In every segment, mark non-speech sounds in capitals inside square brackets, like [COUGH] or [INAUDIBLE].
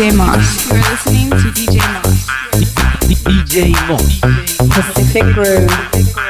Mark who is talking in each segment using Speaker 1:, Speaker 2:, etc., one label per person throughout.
Speaker 1: DJ Moss. You're listening to DJ Moss.
Speaker 2: DJ Moss.
Speaker 3: Pacific Groove.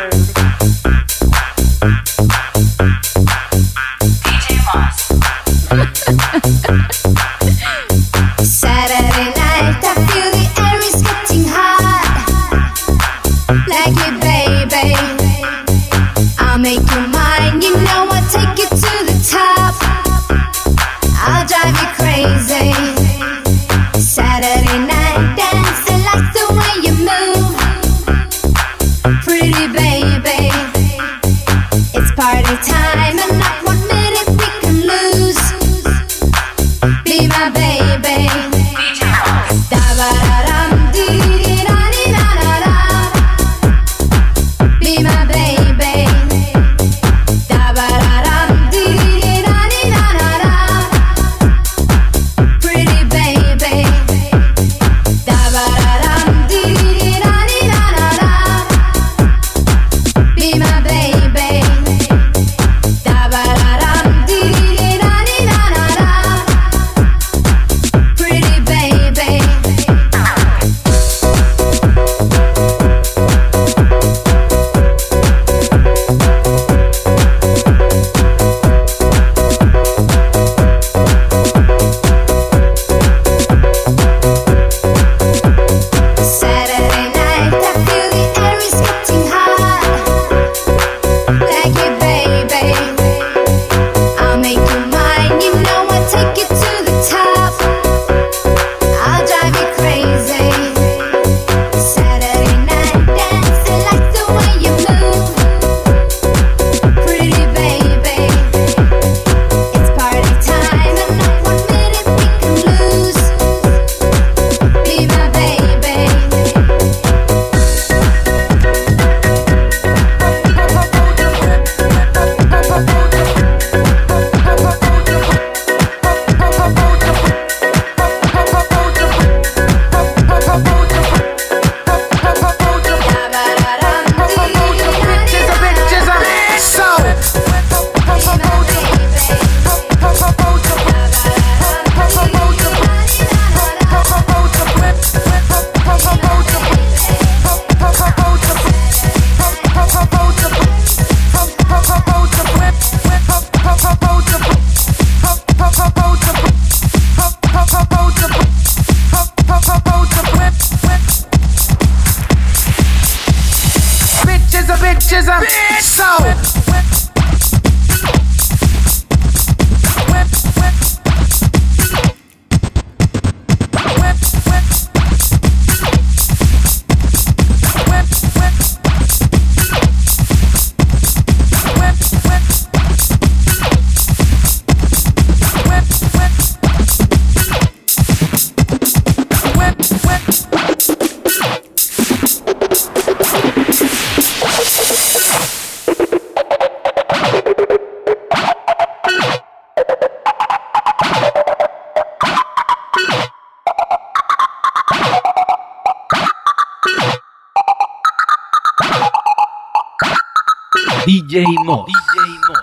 Speaker 2: DJ Mo. DJ Mo.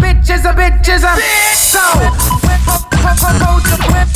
Speaker 4: Bitches a bitches a bitch. So
Speaker 2: whip up, whip up,
Speaker 5: whip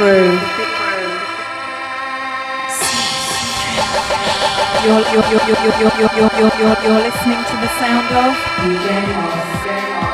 Speaker 5: Groove. You're, you're, you're, you're, you're, you're, you're, you're, you're, listening to the sound of DJ Moss.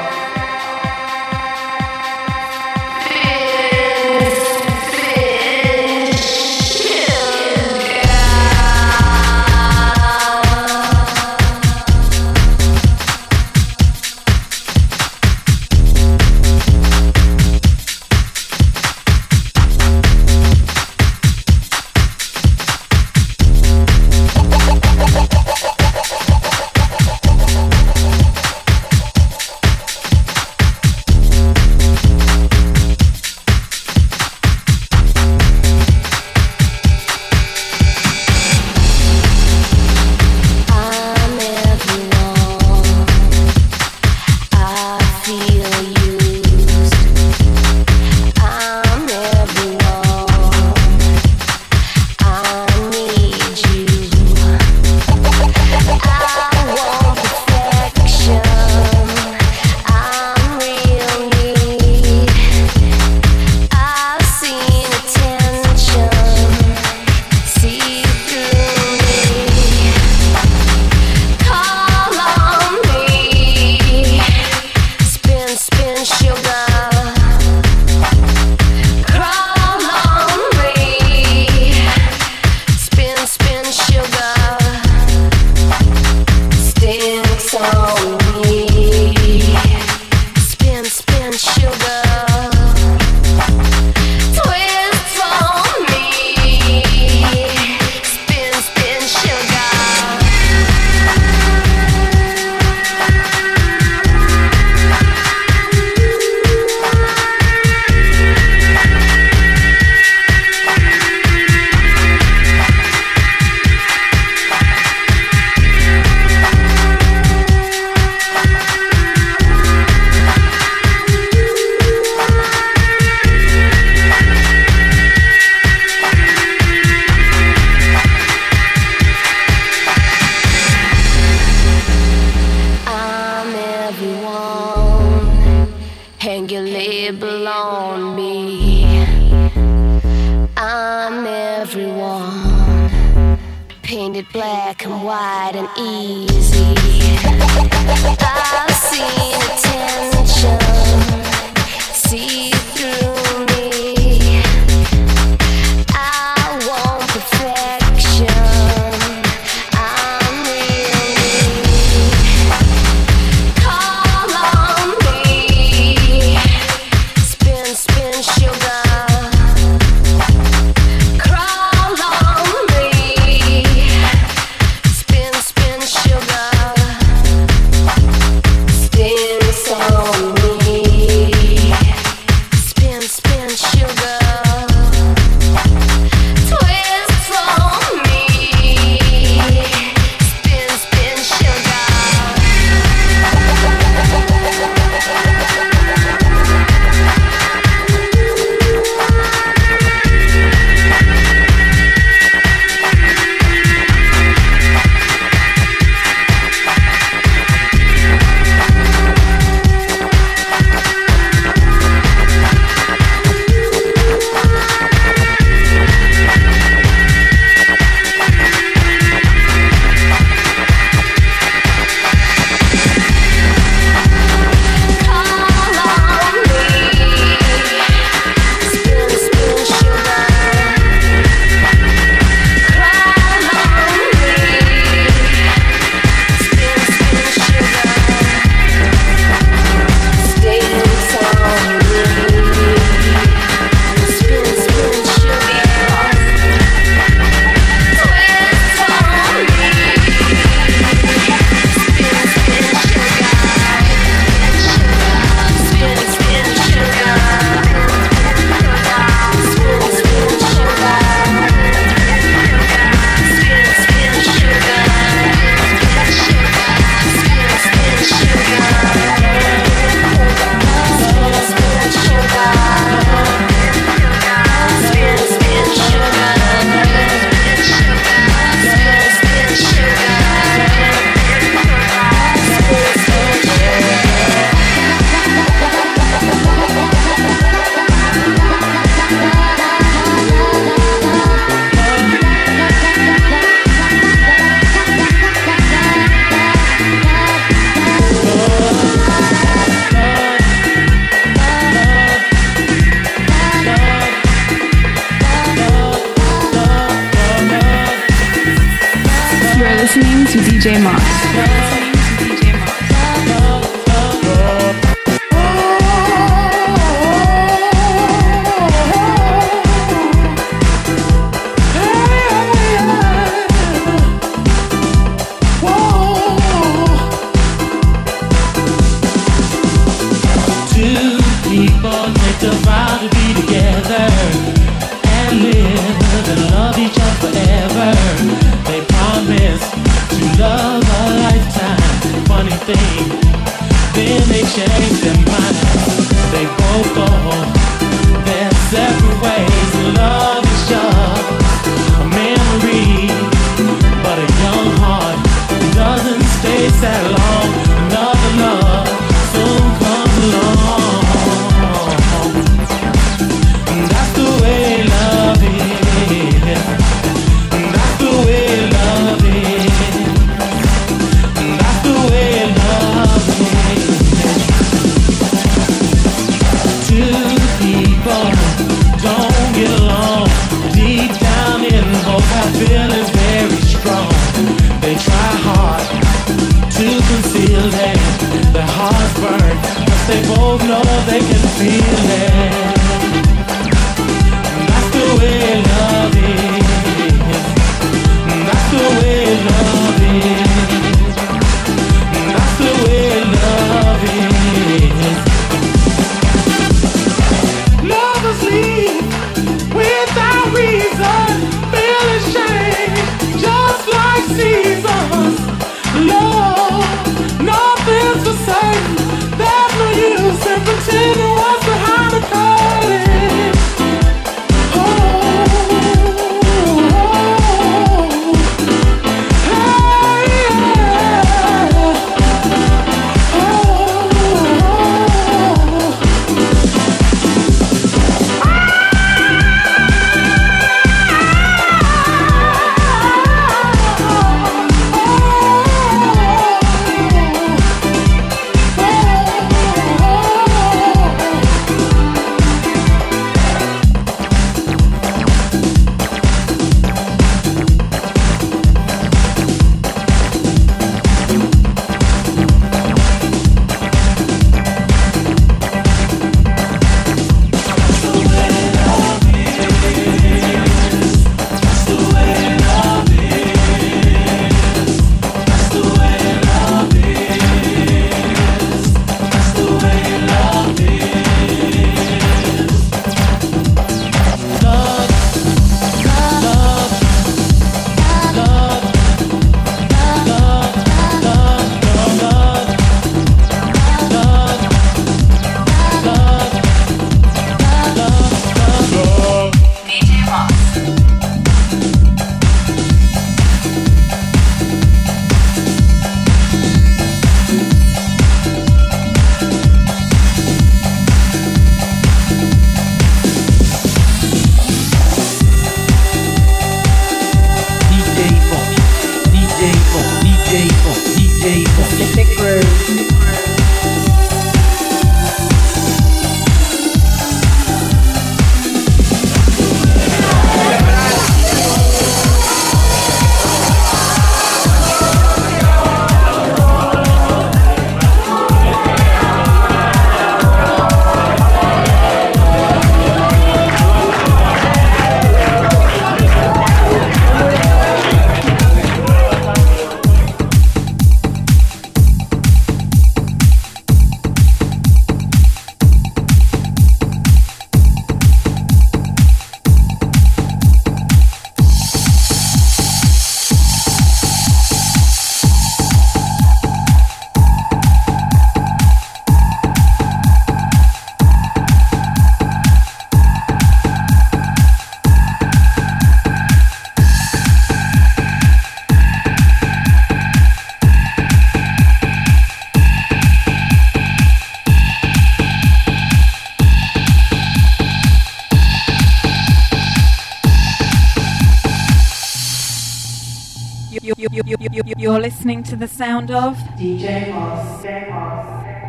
Speaker 6: You, you, you, you're listening to the sound of DJ Moss. DJ Moss.
Speaker 7: DJ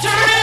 Speaker 7: Moss.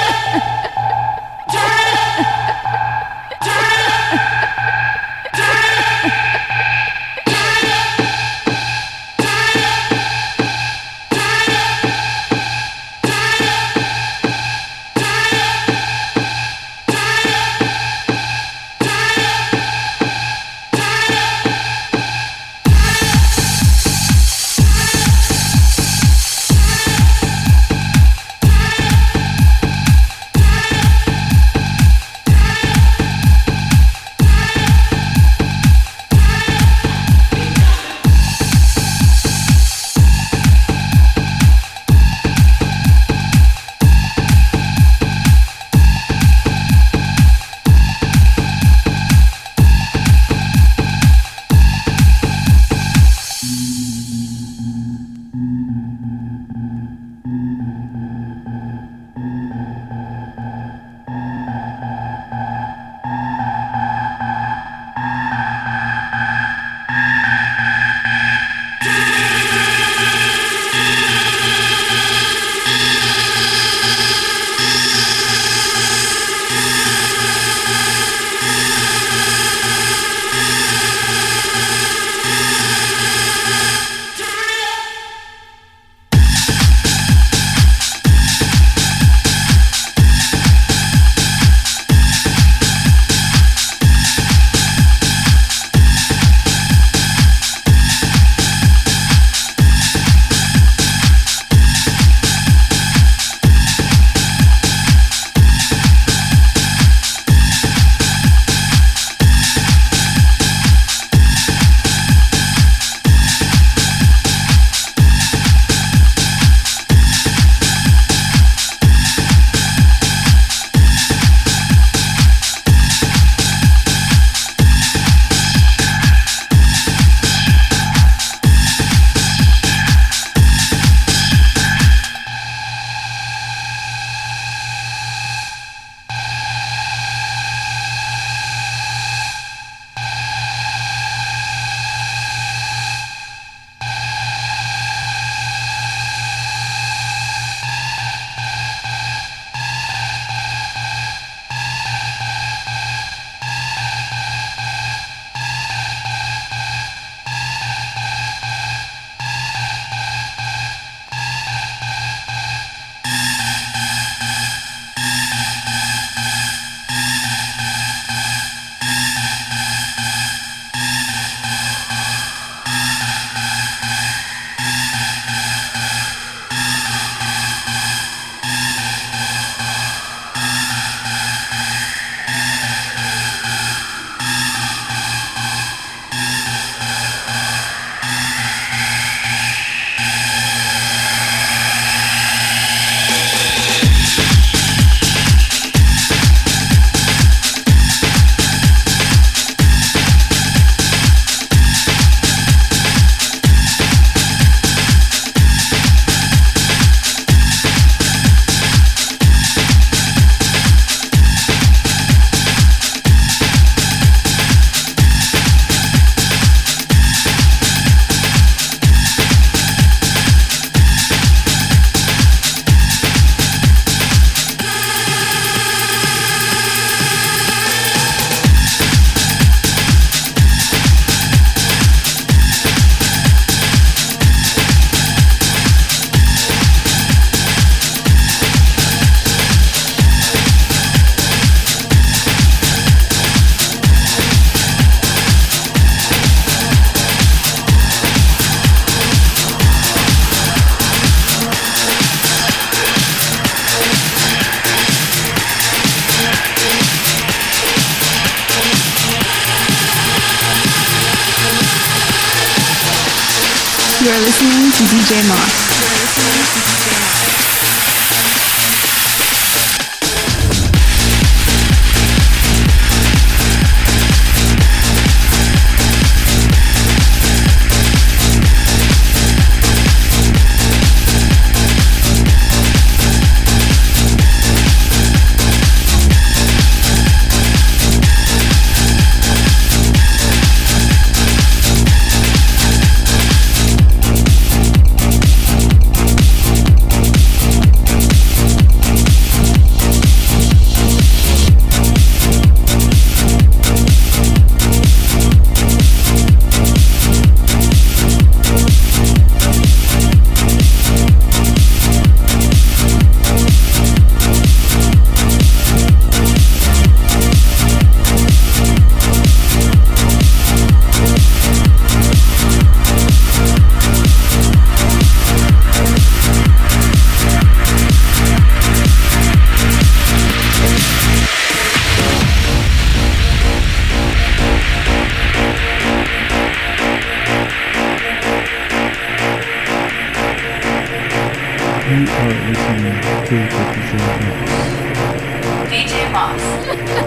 Speaker 7: DJ Moss. [LAUGHS]